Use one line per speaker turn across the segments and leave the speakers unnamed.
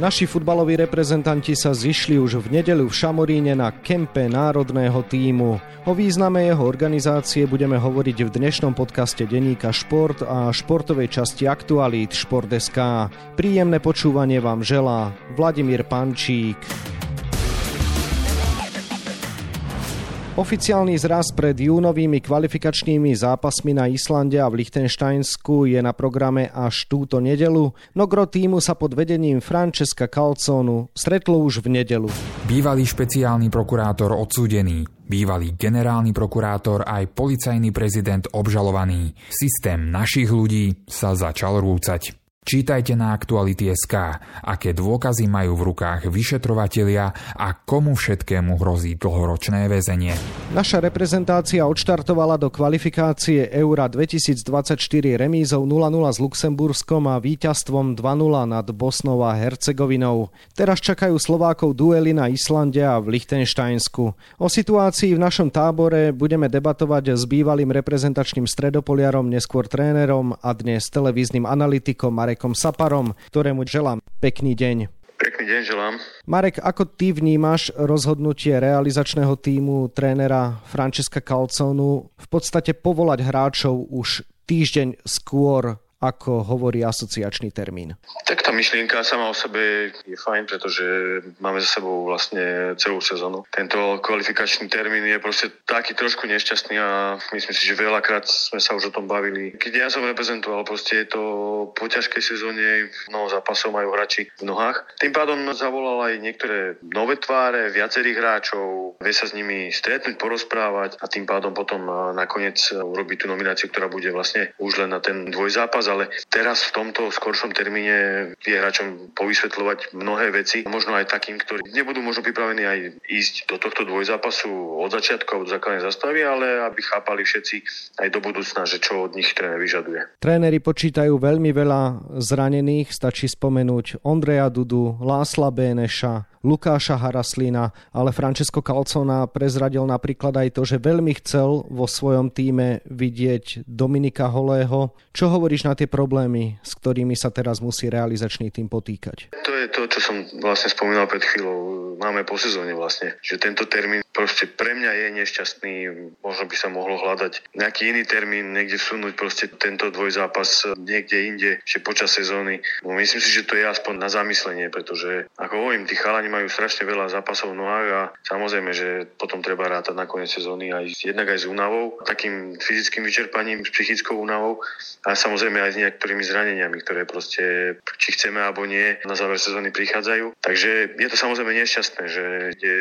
Naši futbaloví reprezentanti sa zišli už v nedelu v Šamoríne na kempe národného týmu. O význame jeho organizácie budeme hovoriť v dnešnom podcaste Deníka Šport a športovej časti Aktualít Šport.sk. Príjemné počúvanie vám želá Vladimír Pančík. Oficiálny zraz pred júnovými kvalifikačnými zápasmi na Islande a v Lichtensteinsku je na programe až túto nedelu, no gro týmu sa pod vedením Francesca Calzonu stretlo už v nedelu.
Bývalý špeciálny prokurátor odsúdený, bývalý generálny prokurátor aj policajný prezident obžalovaný. Systém našich ľudí sa začal rúcať. Čítajte na Aktuality.sk, aké dôkazy majú v rukách vyšetrovatelia a komu všetkému hrozí dlhoročné väzenie.
Naša reprezentácia odštartovala do kvalifikácie Eura 2024 remízou 0-0 s Luxemburskom a víťazstvom 2-0 nad Bosnou a Hercegovinou. Teraz čakajú Slovákov duely na Islande a v Lichtensteinsku. O situácii v našom tábore budeme debatovať s bývalým reprezentačným stredopoliarom, neskôr trénerom a dnes televíznym analytikom Marekom Saparom, ktorému želám pekný deň.
Pekný deň želám.
Marek, ako ty vnímaš rozhodnutie realizačného týmu trénera Francesca Calconu v podstate povolať hráčov už týždeň skôr ako hovorí asociačný termín.
Tak tá myšlienka sama o sebe je fajn, pretože máme za sebou vlastne celú sezónu. Tento kvalifikačný termín je proste taký trošku nešťastný a myslím si, že veľakrát sme sa už o tom bavili. Keď ja som reprezentoval, proste je to po ťažkej sezóne, mnoho zápasov majú hráči v nohách. Tým pádom zavolal aj niektoré nové tváre, viacerých hráčov, vie sa s nimi stretnúť, porozprávať a tým pádom potom nakoniec urobiť tú nomináciu, ktorá bude vlastne už len na ten dvojzápas ale teraz v tomto skoršom termíne vie hráčom povysvetľovať mnohé veci, možno aj takým, ktorí nebudú možno pripravení aj ísť do tohto dvojzápasu od začiatku od základnej zastavy, ale aby chápali všetci aj do budúcna, že čo od nich tréner vyžaduje.
Tréneri počítajú veľmi veľa zranených, stačí spomenúť Ondreja Dudu, Lásla Béneša, Lukáša Haraslina, ale Francesco Calcona prezradil napríklad aj to, že veľmi chcel vo svojom týme vidieť Dominika Holého. Čo hovoríš na tie problémy, s ktorými sa teraz musí realizačný tým potýkať?
To je to, som vlastne spomínal pred chvíľou. Máme po sezóne vlastne, že tento termín proste pre mňa je nešťastný. Možno by sa mohlo hľadať nejaký iný termín, niekde vsunúť proste tento dvojzápas niekde inde, že počas sezóny. No, myslím si, že to je aspoň na zamyslenie, pretože ako hovorím, tí chalani majú strašne veľa zápasov v nohách a samozrejme, že potom treba rátať na koniec sezóny aj jednak aj s únavou, takým fyzickým vyčerpaním, s psychickou únavou a samozrejme aj s niektorými zraneniami, ktoré proste, či chceme alebo nie, na záver sezóny prichádzajú. Takže je to samozrejme nešťastné, že je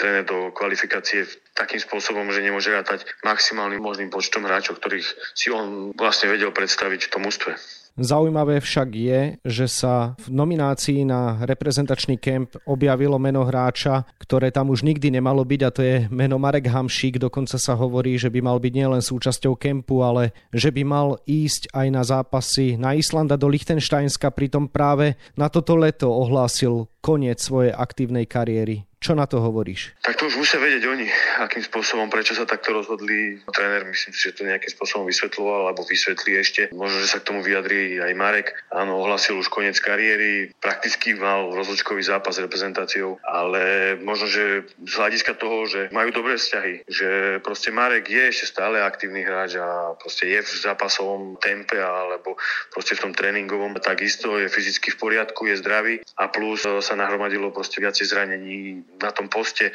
tréner do kvalifikácie takým spôsobom, že nemôže rátať maximálnym možným počtom hráčov, ktorých si on vlastne vedel predstaviť v tom ústve.
Zaujímavé však je, že sa v nominácii na reprezentačný kemp objavilo meno hráča, ktoré tam už nikdy nemalo byť a to je meno Marek Hamšík. Dokonca sa hovorí, že by mal byť nielen súčasťou kempu, ale že by mal ísť aj na zápasy na Islanda do Lichtensteinska, pritom práve na toto leto ohlásil koniec svojej aktívnej kariéry. Čo na to hovoríš?
Tak to už musia vedieť oni, akým spôsobom, prečo sa takto rozhodli. Tréner myslím si, že to nejakým spôsobom vysvetľoval alebo vysvetlí ešte. Možno, že sa k tomu vyjadrí aj Marek. Áno, ohlasil už koniec kariéry, prakticky mal rozločkový zápas s reprezentáciou, ale možno, že z hľadiska toho, že majú dobré vzťahy, že proste Marek je ešte stále aktívny hráč a proste je v zápasovom tempe alebo proste v tom tréningovom takisto je fyzicky v poriadku, je zdravý a plus sa nahromadilo proste viacej zranení na tom poste,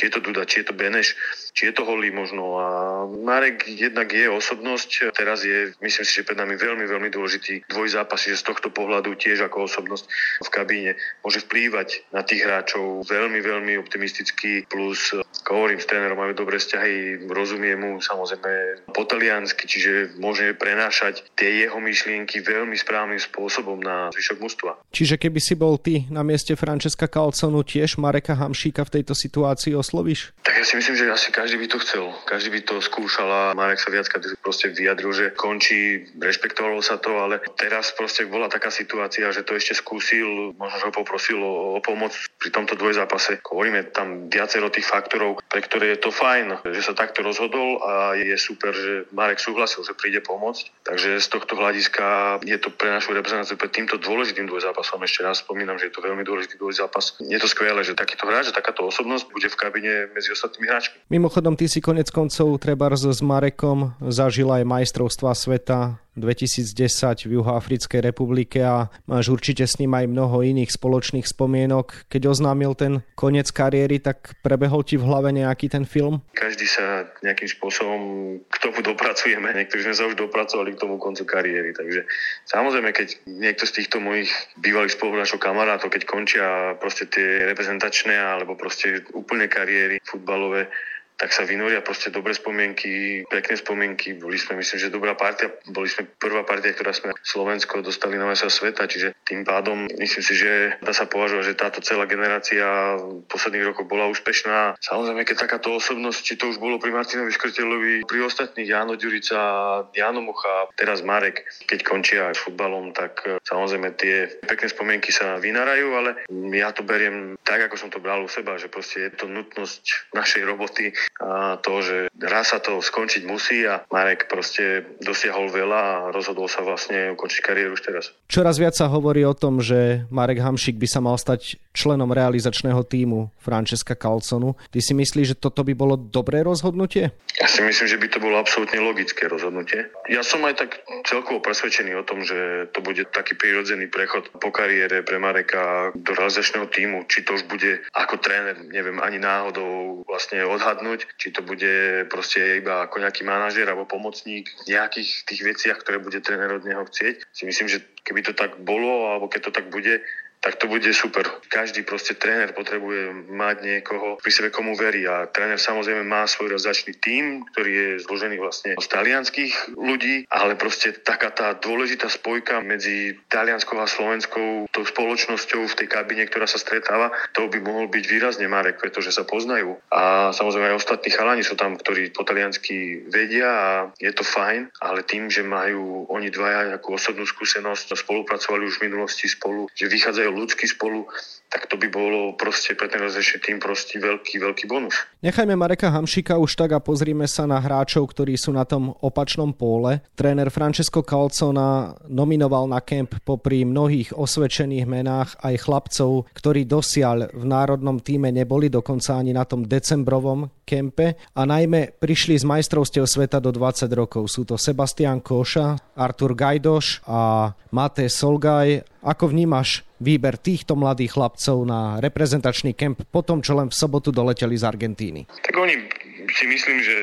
či je to Duda, či je to Beneš, či je to Holý možno. A Marek jednak je osobnosť, teraz je, myslím si, že pred nami veľmi, veľmi dôležitý dvojzápas, že z tohto pohľadu tiež ako osobnosť v kabíne môže vplývať na tých hráčov veľmi, veľmi optimisticky, plus hovorím, s trénerom majú dobré vzťahy, rozumie mu samozrejme po taliansky, čiže môže prenášať tie jeho myšlienky veľmi správnym spôsobom na zvyšok mužstva.
Čiže keby si bol ty na mieste Francesca Calconu tiež Mareka Hamšíka v tejto situácii oslovíš?
Tak ja si myslím, že asi každý by to chcel. Každý by to skúšal a Marek sa viackrát proste vyjadril, že končí, rešpektovalo sa to, ale teraz proste bola taká situácia, že to ešte skúsil, možno že ho poprosil o, o pomoc pri tomto dvojzápase. Hovoríme tam viacero tých faktorov, pre ktoré je to fajn, že sa takto rozhodol a je super, že Marek súhlasil, že príde pomôcť. Takže z tohto hľadiska je to pre našu reprezentáciu pred týmto dôležitým dvojzápasom. Ešte raz spomínam, že je to veľmi dôležitý dvojzápas. Je to skvelé, že takýto hráč, takáto osobnosť bude v kabine medzi ostatnými hráčmi.
Mimochodom, ty si konec koncov treba s Marekom zažil aj majstrovstva sveta 2010 v Juhoafrickej republike a máš určite s ním aj mnoho iných spoločných spomienok. Keď oznámil ten koniec kariéry, tak prebehol ti v hlave nejaký ten film?
Každý sa nejakým spôsobom k tomu dopracujeme. Niektorí sme sa už dopracovali k tomu koncu kariéry. Takže samozrejme, keď niekto z týchto mojich bývalých spoluhráčov kamarátov, keď končia proste tie reprezentačné alebo proste úplne kariéry futbalové, tak sa vynoria proste dobré spomienky, pekné spomienky. Boli sme, myslím, že dobrá partia. Boli sme prvá partia, ktorá sme Slovensko dostali na mesa sveta, čiže tým pádom myslím si, že dá sa považovať, že táto celá generácia posledných rokov bola úspešná. Samozrejme, keď takáto osobnosť, či to už bolo pri Martinovi Škrtelovi, pri ostatných Jano Ďurica, Jano Mucha, teraz Marek, keď končia aj futbalom, tak e, samozrejme tie pekné spomienky sa vynárajú, ale ja to beriem tak, ako som to bral u seba, že proste je to nutnosť našej roboty to, že raz sa to skončiť musí a Marek proste dosiahol veľa a rozhodol sa vlastne ukončiť kariéru už teraz.
Čoraz viac sa hovorí o tom, že Marek Hamšik by sa mal stať členom realizačného týmu Francesca Calconu. Ty si myslíš, že toto by bolo dobré rozhodnutie?
Ja si myslím, že by to bolo absolútne logické rozhodnutie. Ja som aj tak celkovo presvedčený o tom, že to bude taký prirodzený prechod po kariére pre Mareka do realizačného týmu. Či to už bude ako tréner, neviem ani náhodou vlastne odhadnúť, či to bude proste iba ako nejaký manažer alebo pomocník v nejakých tých veciach, ktoré bude tréner od neho chcieť. Si myslím, že keby to tak bolo, alebo keď to tak bude, tak to bude super. Každý proste tréner potrebuje mať niekoho pri sebe, komu verí a tréner samozrejme má svoj rozdačný tím, ktorý je zložený vlastne z talianských ľudí, ale proste taká tá dôležitá spojka medzi talianskou a slovenskou tou spoločnosťou v tej kabine, ktorá sa stretáva, to by mohol byť výrazne Marek, pretože sa poznajú. A samozrejme aj ostatní chalani sú tam, ktorí po taliansky vedia a je to fajn, ale tým, že majú oni dvaja nejakú osobnú skúsenosť, spolupracovali už v minulosti spolu, že vychádzajú ľudský spolu, tak to by bolo proste pre ten rozličný tým proste veľký, veľký bonus.
Nechajme Mareka Hamšika už tak a pozrime sa na hráčov, ktorí sú na tom opačnom póle. Tréner Francesco Calcona nominoval na kemp popri mnohých osvedčených menách aj chlapcov, ktorí dosiaľ v národnom týme neboli dokonca ani na tom decembrovom kempe a najmä prišli z majstrovstiev sveta do 20 rokov. Sú to Sebastian Koša, Artur Gajdoš a Mate Solgaj. Ako vnímaš výber týchto mladých chlapcov na reprezentačný kemp po tom, čo len v sobotu doleteli z Argentíny?
Tak oni si myslím, že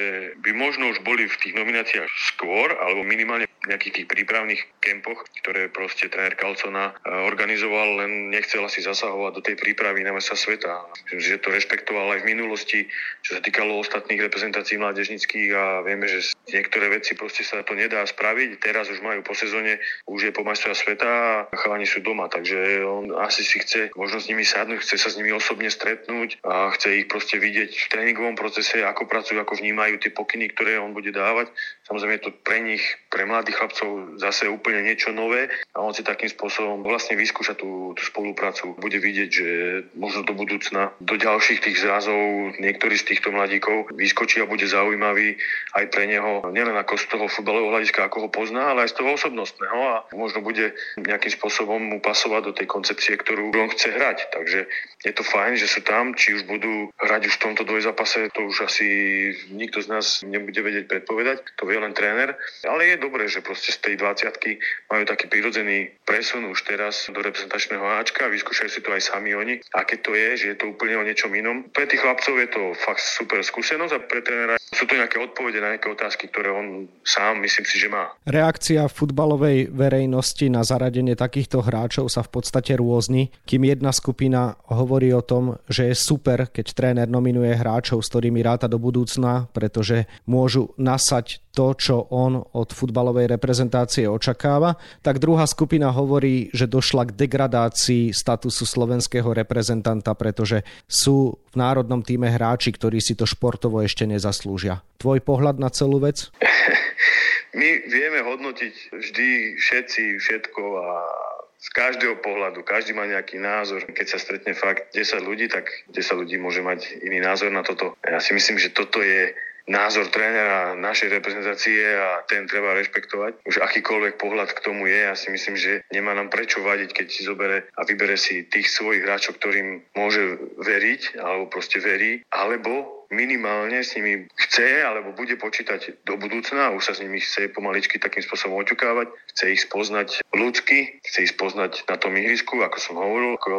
by možno už boli v tých nomináciách skôr, alebo minimálne nejakých tých prípravných kempoch, ktoré proste tréner Kalcona e, organizoval, len nechcel asi zasahovať do tej prípravy na mesa sveta. Myslím, že to rešpektoval aj v minulosti, čo sa týkalo ostatných reprezentácií mládežnických a vieme, že niektoré veci proste sa to nedá spraviť. Teraz už majú po sezóne, už je po majstra sveta a chalani sú doma, takže on asi si chce možno s nimi sadnúť, chce sa s nimi osobne stretnúť a chce ich proste vidieť v tréningovom procese, ako pracujú, ako vnímajú tie pokyny, ktoré on bude dávať. Samozrejme je to pre nich, pre mladých chlapcov zase úplne niečo nové a on si takým spôsobom vlastne vyskúša tú, tú spoluprácu. Bude vidieť, že možno do budúcna, do ďalších tých zrazov niektorý z týchto mladíkov vyskočí a bude zaujímavý aj pre neho, nielen ako z toho futbalového hľadiska, ako ho pozná, ale aj z toho osobnostného a možno bude nejakým spôsobom mu pasovať do tej koncepcie, ktorú on chce hrať. Takže je to fajn, že sú tam, či už budú hrať už v tomto dvojzápase, to už asi nikto z nás nebude vedieť predpovedať, to vie len tréner, ale je dobré, že proste z tej 20 majú taký prirodzený presun už teraz do reprezentačného Ačka, vyskúšajú si to aj sami oni. A keď to je, že je to úplne o niečom inom, pre tých chlapcov je to fakt super skúsenosť a pre trénera sú to nejaké odpovede na nejaké otázky, ktoré on sám myslím si, že má.
Reakcia futbalovej verejnosti na zaradenie takýchto hráčov sa v podstate rôzni, kým jedna skupina hovorí o tom, že je super, keď tréner nominuje hráčov, s ktorými ráta do budúcna, pretože môžu nasať to, čo on od futbalovej reprezentácie očakáva, tak druhá skupina hovorí, že došla k degradácii statusu slovenského reprezentanta, pretože sú v národnom týme hráči, ktorí si to športovo ešte nezaslúžia. Tvoj pohľad na celú vec?
My vieme hodnotiť vždy všetci všetko a z každého pohľadu, každý má nejaký názor. Keď sa stretne fakt 10 ľudí, tak 10 ľudí môže mať iný názor na toto. Ja si myslím, že toto je názor trénera našej reprezentácie a ten treba rešpektovať. Už akýkoľvek pohľad k tomu je, ja si myslím, že nemá nám prečo vadiť, keď si zobere a vybere si tých svojich hráčov, ktorým môže veriť, alebo proste verí, alebo minimálne s nimi chce alebo bude počítať do budúcna, už sa s nimi chce pomaličky takým spôsobom oťukávať, chce ich spoznať ľudsky, chce ich spoznať na tom ihrisku, ako som hovoril, ako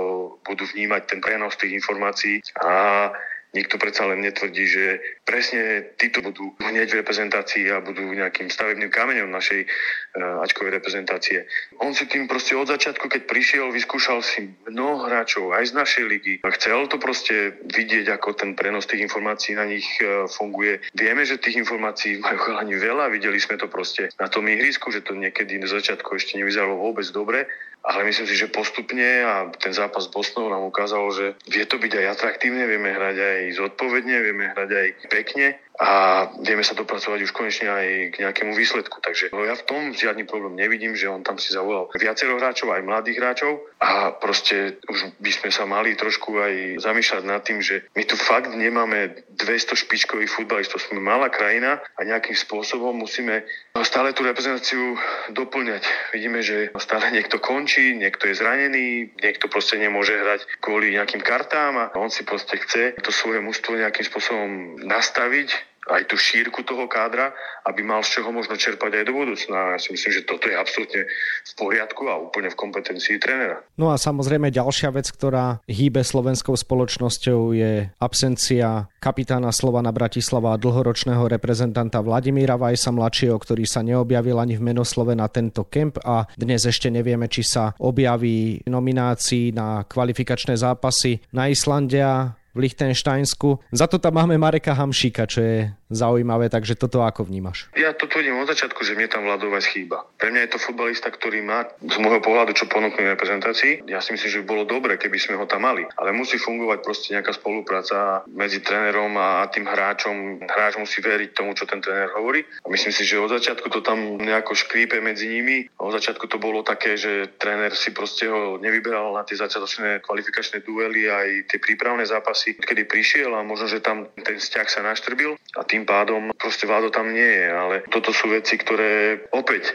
budú vnímať ten prenos tých informácií a Nikto predsa len netvrdí, že presne títo budú hneď v reprezentácii a budú nejakým stavebným kameňom našej uh, Ačkovej reprezentácie. On si tým proste od začiatku, keď prišiel, vyskúšal si mnoho hráčov aj z našej ligy. Chcel to proste vidieť, ako ten prenos tých informácií na nich uh, funguje. Vieme, že tých informácií majú chalani veľa, videli sme to proste na tom ihrisku, že to niekedy na začiatku ešte nevyzeralo vôbec dobre ale myslím si, že postupne a ten zápas s Bosnou nám ukázal, že vie to byť aj atraktívne, vieme hrať aj zodpovedne, vieme hrať aj pekne a vieme sa dopracovať už konečne aj k nejakému výsledku. Takže no ja v tom žiadny problém nevidím, že on tam si zavolal viacero hráčov, aj mladých hráčov a proste už by sme sa mali trošku aj zamýšľať nad tým, že my tu fakt nemáme 200 špičkových futbalistov, sme malá krajina a nejakým spôsobom musíme stále tú reprezentáciu doplňať. Vidíme, že stále niekto končí, niekto je zranený, niekto proste nemôže hrať kvôli nejakým kartám a on si proste chce to svoje mužstvo nejakým spôsobom nastaviť aj tú šírku toho kádra, aby mal z čoho možno čerpať aj do budúcna. Ja si myslím, že toto je absolútne v poriadku a úplne v kompetencii trénera.
No a samozrejme ďalšia vec, ktorá hýbe slovenskou spoločnosťou je absencia kapitána Slovana Bratislava a dlhoročného reprezentanta Vladimíra Vajsa mladšieho, ktorý sa neobjavil ani v menoslove na tento kemp a dnes ešte nevieme, či sa objaví nominácií na kvalifikačné zápasy na Islandia v Lichtensteinsku. Za to tam máme Mareka Hamšíka, čo je zaujímavé, takže toto ako vnímaš?
Ja to tvrdím od začiatku, že mne tam Vladovec chýba. Pre mňa je to futbalista, ktorý má z môjho pohľadu čo ponúknuť reprezentácii. Ja si myslím, že by bolo dobre, keby sme ho tam mali. Ale musí fungovať proste nejaká spolupráca medzi trénerom a tým hráčom. Hráč musí veriť tomu, čo ten tréner hovorí. A myslím si, že od začiatku to tam nejako škrípe medzi nimi. Od začiatku to bolo také, že tréner si proste ho nevyberal na tie začiatočné kvalifikačné duely aj tie prípravné zápasy, kedy prišiel a možno, že tam ten vzťah sa naštrbil a tým pádom proste Vlado tam nie je. Ale toto sú veci, ktoré opäť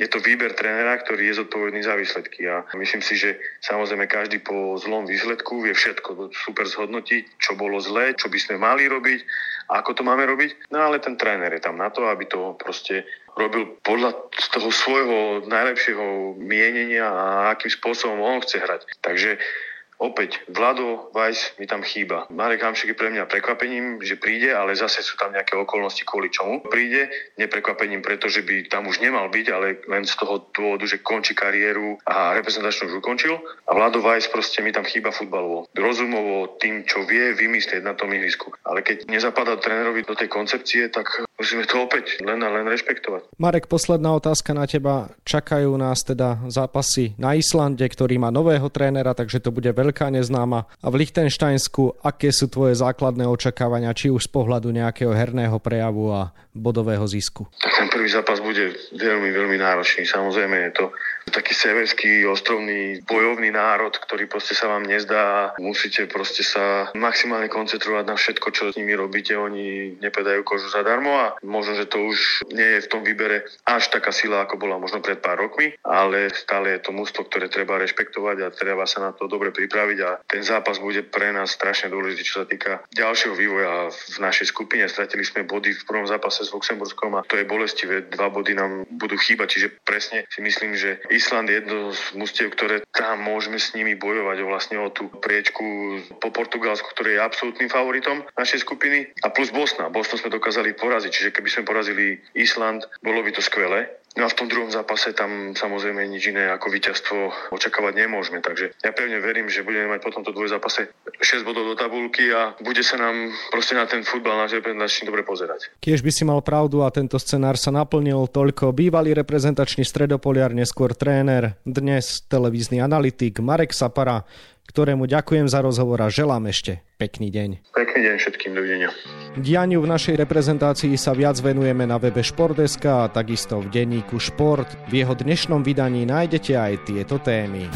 je to výber trénera, ktorý je zodpovedný za výsledky. A myslím si, že samozrejme každý po zlom výsledku vie všetko super zhodnotiť, čo bolo zlé, čo by sme mali robiť, ako to máme robiť. No ale ten tréner je tam na to, aby to proste robil podľa toho svojho najlepšieho mienenia a akým spôsobom on chce hrať. Takže Opäť, Vlado Vajs mi tam chýba. Marek Hamšik je pre mňa prekvapením, že príde, ale zase sú tam nejaké okolnosti, kvôli čomu príde. Neprekvapením, pretože by tam už nemal byť, ale len z toho dôvodu, že končí kariéru a reprezentačnú už ukončil. A Vlado Vajs proste mi tam chýba futbalovo. Rozumovo tým, čo vie vymyslieť na tom ihrisku. Ale keď nezapadá trénerovi do tej koncepcie, tak musíme to opäť len a len rešpektovať.
Marek, posledná otázka na teba. Čakajú nás teda zápasy na Islande, ktorý má nového trénera, takže to bude veľké veľká neznáma. A v Lichtensteinsku, aké sú tvoje základné očakávania, či už z pohľadu nejakého herného prejavu a bodového zisku?
Tak ten prvý zápas bude veľmi, veľmi náročný. Samozrejme je to taký severský, ostrovný, bojovný národ, ktorý proste sa vám nezdá. Musíte proste sa maximálne koncentrovať na všetko, čo s nimi robíte. Oni nepedajú kožu zadarmo a možno, že to už nie je v tom výbere až taká sila, ako bola možno pred pár rokmi, ale stále je to mústvo, ktoré treba rešpektovať a treba sa na to dobre pripraviť a ten zápas bude pre nás strašne dôležitý, čo sa týka ďalšieho vývoja v našej skupine. Stratili sme body v prvom zápase s Luxemburskom a to je bolestivé. Dva body nám budú chýbať, čiže presne si myslím, že Island je jedno z mustiev, ktoré tam môžeme s nimi bojovať o vlastne o tú priečku po Portugalsku, ktorý je absolútnym favoritom našej skupiny. A plus Bosna. Bosnu sme dokázali poraziť, čiže keby sme porazili Island, bolo by to skvelé No a v tom druhom zápase tam samozrejme nič iné ako víťazstvo očakávať nemôžeme. Takže ja pevne verím, že budeme mať po tomto zápase 6 bodov do tabulky a bude sa nám proste na ten futbal náš reprezentačný dobre pozerať.
Kiež by si mal pravdu a tento scenár sa naplnil toľko. Bývalý reprezentačný stredopoliar, neskôr tréner, dnes televízny analytik Marek Sapara, ktorému ďakujem za rozhovor a želám ešte pekný deň.
Pekný deň všetkým, dovidenia.
Dianiu v našej reprezentácii sa viac venujeme na webe Športdeska a takisto v denníku Šport. V jeho dnešnom vydaní nájdete aj tieto témy.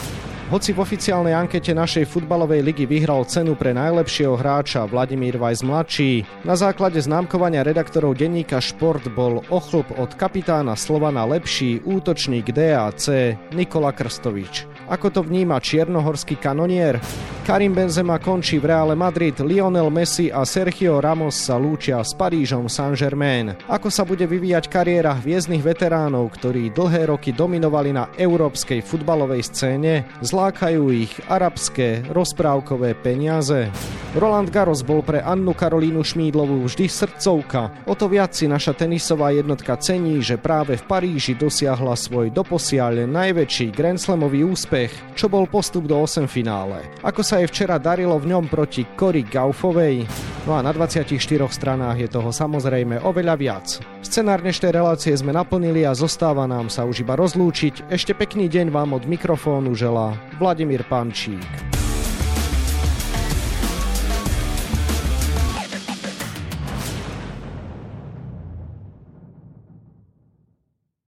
Hoci v oficiálnej ankete našej futbalovej ligy vyhral cenu pre najlepšieho hráča Vladimír Vajs mladší, na základe známkovania redaktorov denníka Šport bol ochlp od kapitána Slovana lepší útočník DAC Nikola Krstovič. Ako to vníma čiernohorský kanonier? Karim Benzema končí v Reále Madrid, Lionel Messi a Sergio Ramos sa lúčia s Parížom Saint-Germain. Ako sa bude vyvíjať kariéra hviezdnych veteránov, ktorí dlhé roky dominovali na európskej futbalovej scéne? Zlákajú ich arabské rozprávkové peniaze. Roland Garros bol pre Annu Karolínu Šmídlovú vždy srdcovka. O to viac si naša tenisová jednotka cení, že práve v Paríži dosiahla svoj doposiaľ najväčší Grand Slamový úspech, čo bol postup do 8 finále. Ako sa jej včera darilo v ňom proti Cory Gaufovej? No a na 24 stranách je toho samozrejme oveľa viac. Scenár dnešnej relácie sme naplnili a zostáva nám sa už iba rozlúčiť. Ešte pekný deň vám od mikrofónu želá Vladimír Pančík.